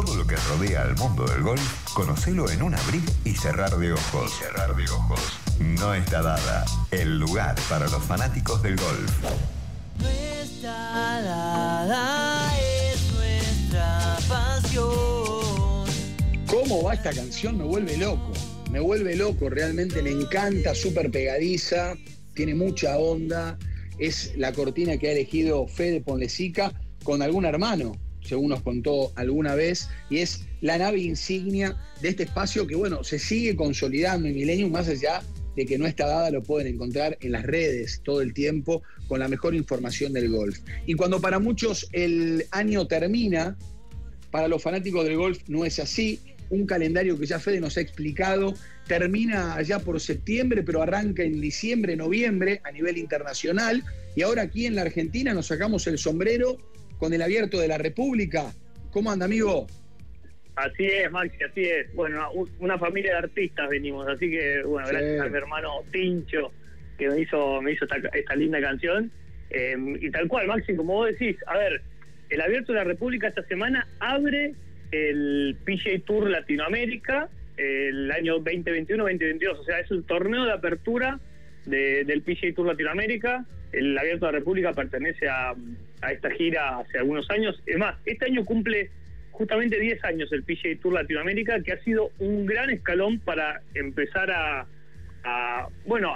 Todo lo que rodea al mundo del golf, conocelo en un abrir y cerrar de ojos. cerrar de ojos. No está dada el lugar para los fanáticos del golf. No está dada, es nuestra pasión. ¿Cómo va esta canción? Me vuelve loco. Me vuelve loco, realmente me encanta, súper pegadiza, tiene mucha onda. Es la cortina que ha elegido Fede Ponlesica con algún hermano, según nos contó alguna vez, y es la nave insignia de este espacio que, bueno, se sigue consolidando en Millennium, más allá de que no está dada, lo pueden encontrar en las redes todo el tiempo con la mejor información del golf. Y cuando para muchos el año termina, para los fanáticos del golf no es así. Un calendario que ya Fede nos ha explicado termina allá por septiembre, pero arranca en diciembre, noviembre a nivel internacional. Y ahora aquí en la Argentina nos sacamos el sombrero con el abierto de la República. ¿Cómo anda, amigo? Así es, Maxi, así es. Bueno, una familia de artistas venimos, así que, bueno, Sí. gracias a mi hermano Tincho, que me hizo, me hizo esta, esta linda canción. Eh, y tal cual, Maxi, como vos decís, a ver, el Abierto de la República esta semana abre el PGA Tour Latinoamérica el año 2021-2022, o sea, es el torneo de apertura de- del PGA Tour Latinoamérica. El Abierto de la República pertenece a, a esta gira hace algunos años. Es más, este año cumple justamente 10 años el PGA Tour Latinoamérica, que ha sido un gran escalón para empezar a, bueno,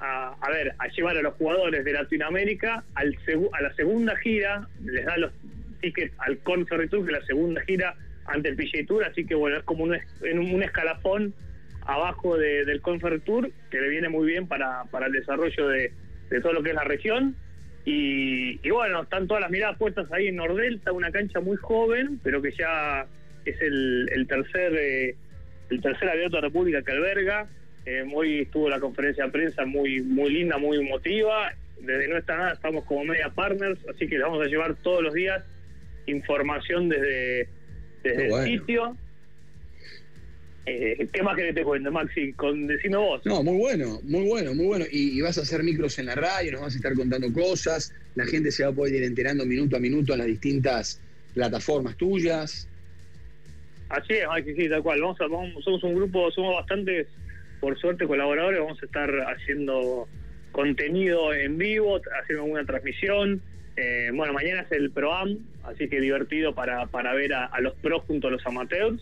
a, ver, a llevar a los jugadores de Latinoamérica al a la segunda gira, les da los tickets al Conferry Tour, que es la segunda gira ante el PGA Tour, así que bueno, es como un, en un, escalafón abajo de- del Conferry Tour, que le viene muy bien para, para el desarrollo de, de todo lo que es la región. Y, y bueno, están todas las miradas puestas ahí en Nordelta, una cancha muy joven, pero que ya es el, el tercer eh, el tercer abierto de la República que alberga. Eh, hoy estuvo la conferencia de prensa muy muy linda, muy emotiva. Desde no está nada, estamos como media partners, así que les vamos a llevar todos los días información desde, desde bueno. el sitio. Eh, ¿Qué más que te cuente, Maxi? Con Decime vos. No, muy bueno, muy bueno, muy bueno. Y, y vas a hacer micros en la radio, nos vas a estar contando cosas, la gente se va a poder ir enterando minuto a minuto en las distintas plataformas tuyas. Así es, Maxi, sí, tal cual. Vamos a, vamos- somos un grupo, somos bastantes, por suerte, colaboradores. Vamos a estar haciendo contenido en vivo, haciendo alguna transmisión. Eh, bueno, mañana es el ProAm, así que divertido para, para ver a, a los pros junto a los amateurs.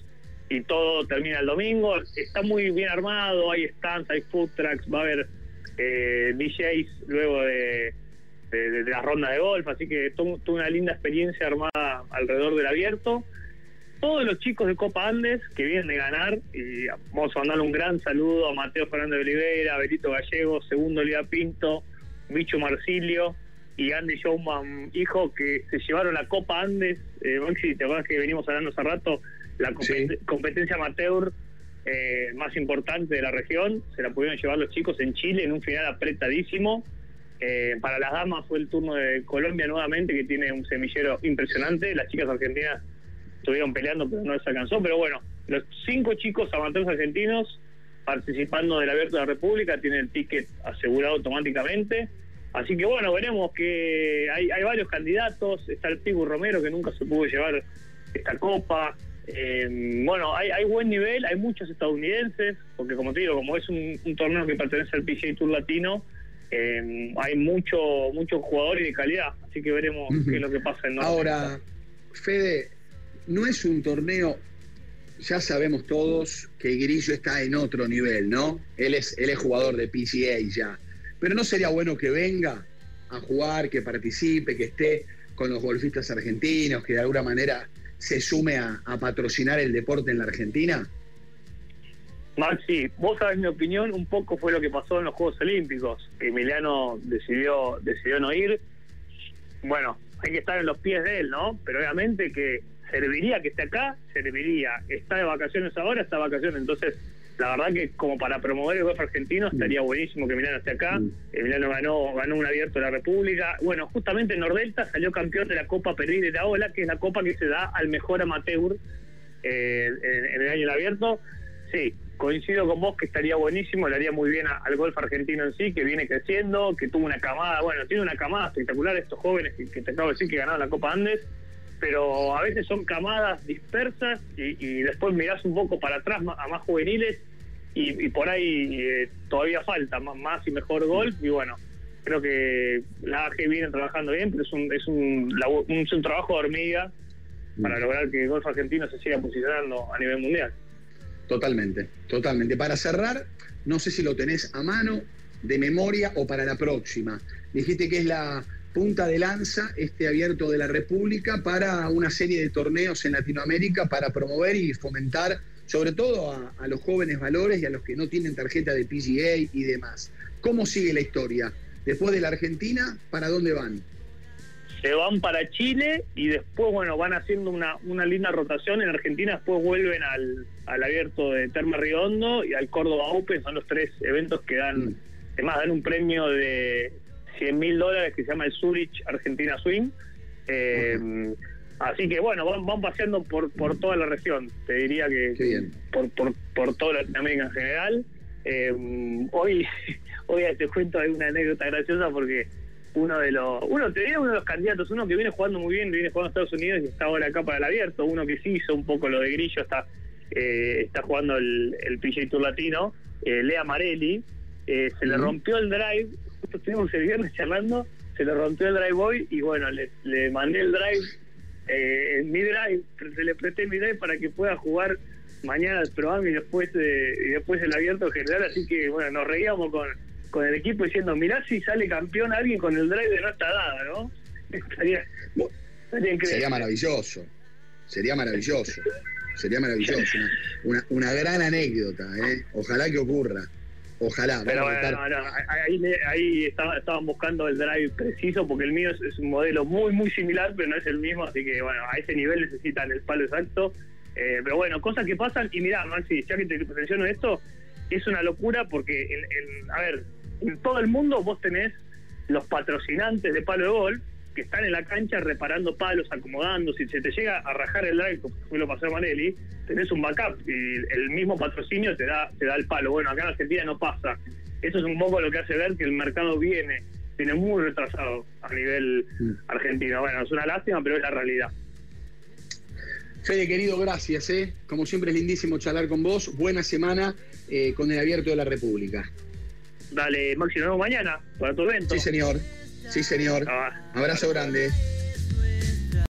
Y todo termina el domingo. Está muy bien armado, hay stands, hay food trucks, va a haber eh, DJs luego de, de, de las rondas de golf, así que toda una linda experiencia armada alrededor del abierto todos los chicos de Copa Andes que vienen de ganar, y vamos a mandarle un gran saludo a Mateo Fernández de Oliveira, a Benito Gallego, Segundo Lía Pinto, Bicho Marsilio y Andy Showman, hijo, que se llevaron la Copa Andes. Eh, Maxi, ¿te acuerdas que venimos hablando hace rato? La compet- Sí. competencia amateur eh, más importante de la región, se la pudieron llevar los chicos en Chile en un final apretadísimo. Eh, para las damas fue el turno de Colombia nuevamente, que tiene un semillero impresionante. Las chicas argentinas estuvieron peleando, pero no les alcanzó. Pero bueno, los cinco chicos amateurs argentinos participando del Abierto de la República tienen el ticket asegurado automáticamente. Así que bueno, veremos que hay, hay varios candidatos. Está el Pigu Romero, que nunca se pudo llevar esta copa. Eh, bueno, hay, hay buen nivel, hay muchos estadounidenses, porque como te digo, como es un, un torneo que pertenece al PGA Tour Latino, eh, hay mucho muchos jugadores de calidad. Así que veremos qué es lo que pasa en. Ahora, Fede, no es un torneo, ya sabemos todos que Grillo está en otro nivel, ¿no? Él es, él es jugador de PCA ya. Pero no sería bueno que venga a jugar, que participe, que esté con los golfistas argentinos, que de alguna manera se sume a, patrocinar el deporte en la Argentina. Maxi, vos sabés mi opinión, un poco fue lo que pasó en los Juegos Olímpicos, Emiliano decidió, decidió no ir. Bueno, hay que estar en los pies de él, ¿no? Pero obviamente que serviría que esté acá, serviría. Está de vacaciones ahora, está de vacaciones. Entonces, la verdad que como para promover el golf argentino estaría buenísimo que Emiliano esté acá. Mm. Emiliano ganó, ganó un abierto de la República. Bueno, justamente Nordelta salió campeón de la Copa Perú de la Ola, que es la copa que se da al mejor amateur eh, en, en el año del abierto. Sí, coincido con vos que estaría buenísimo, le haría muy bien a- al golf argentino en sí, que viene creciendo, que tuvo una camada, bueno, tiene una camada espectacular estos jóvenes que, que te acabo de decir que ganaron la Copa Andes. Pero a veces son camadas dispersas y, después mirás un poco para atrás a más juveniles y, por ahí eh, todavía falta más, más y mejor golf y bueno, creo que la AG viene trabajando bien, pero es un, es un, un, un trabajo de hormiga para mm. lograr que el golf argentino se siga posicionando a nivel mundial. Totalmente, totalmente. Para cerrar, no sé si lo tenés a mano, de memoria o para la próxima. Dijiste que es la punta de lanza este abierto de la República para una serie de torneos en Latinoamérica para promover y fomentar sobre todo a, los jóvenes valores y a los que no tienen tarjeta de PGA y demás. ¿Cómo sigue la historia? Después de la Argentina, ¿para dónde van? Se van para Chile y después, bueno, van haciendo una, una linda rotación en Argentina, después vuelven al, al abierto de Terma Riondo y al Córdoba Open, son los tres eventos que dan, mm. además dan un premio de 100 mil dólares que se llama el Zurich Argentina Swing. Eh, así que bueno, van, paseando por, por toda la región, te diría que Por, por, por toda Latinoamérica en general. Eh, hoy, hoy te cuento una anécdota graciosa porque uno de los, uno te diría uno de los candidatos, uno que viene jugando muy bien, viene jugando a Estados Unidos y está ahora acá para el abierto, uno que sí hizo un poco lo de Grillo, está, eh, está jugando el, el PGA Tour Latino, Lea Marelli, se le rompió el drive estuvimos el viernes charlando, se le rompió el drive boy y bueno, le, le mandé el drive, eh, mi drive, se le presté mi drive para que pueda jugar mañana el programa y después eh, y después el abierto general, así que bueno, nos reíamos con, con el equipo diciendo, mirá si sale campeón alguien con el drive de no está dada, ¿no? Estaría, sería maravilloso, sería maravilloso, sería maravilloso, una, una gran anécdota, ¿eh? ojalá que ocurra. Ojalá. Pero bueno, ahí, ahí estaban buscando el drive preciso porque el mío es, un modelo muy, muy similar, pero no es el mismo, así que bueno, a ese nivel necesitan el palo exacto. Eh, pero bueno, cosas que pasan, y mirá, Maxi, ya que te menciono esto, es una locura porque, a ver, en todo el mundo vos tenés los patrocinantes de palo de golf que están en la cancha reparando palos, acomodando. Si se te llega a rajar el drive, como fue lo pasó a Manelli, tenés un backup y el mismo patrocinio te da, te da el palo. Bueno, acá en Argentina no pasa. Eso es un poco lo que hace ver que el mercado viene, viene muy retrasado a nivel mm. argentino. Bueno, es una lástima, pero es la realidad. Fede, querido, gracias. ¿eh? Como siempre es lindísimo charlar con vos. Buena semana eh, con el Abierto de la República. Dale, Maxi, nos vemos mañana para tu evento. Sí, señor. Sí, señor. Ah, Abrazo grande.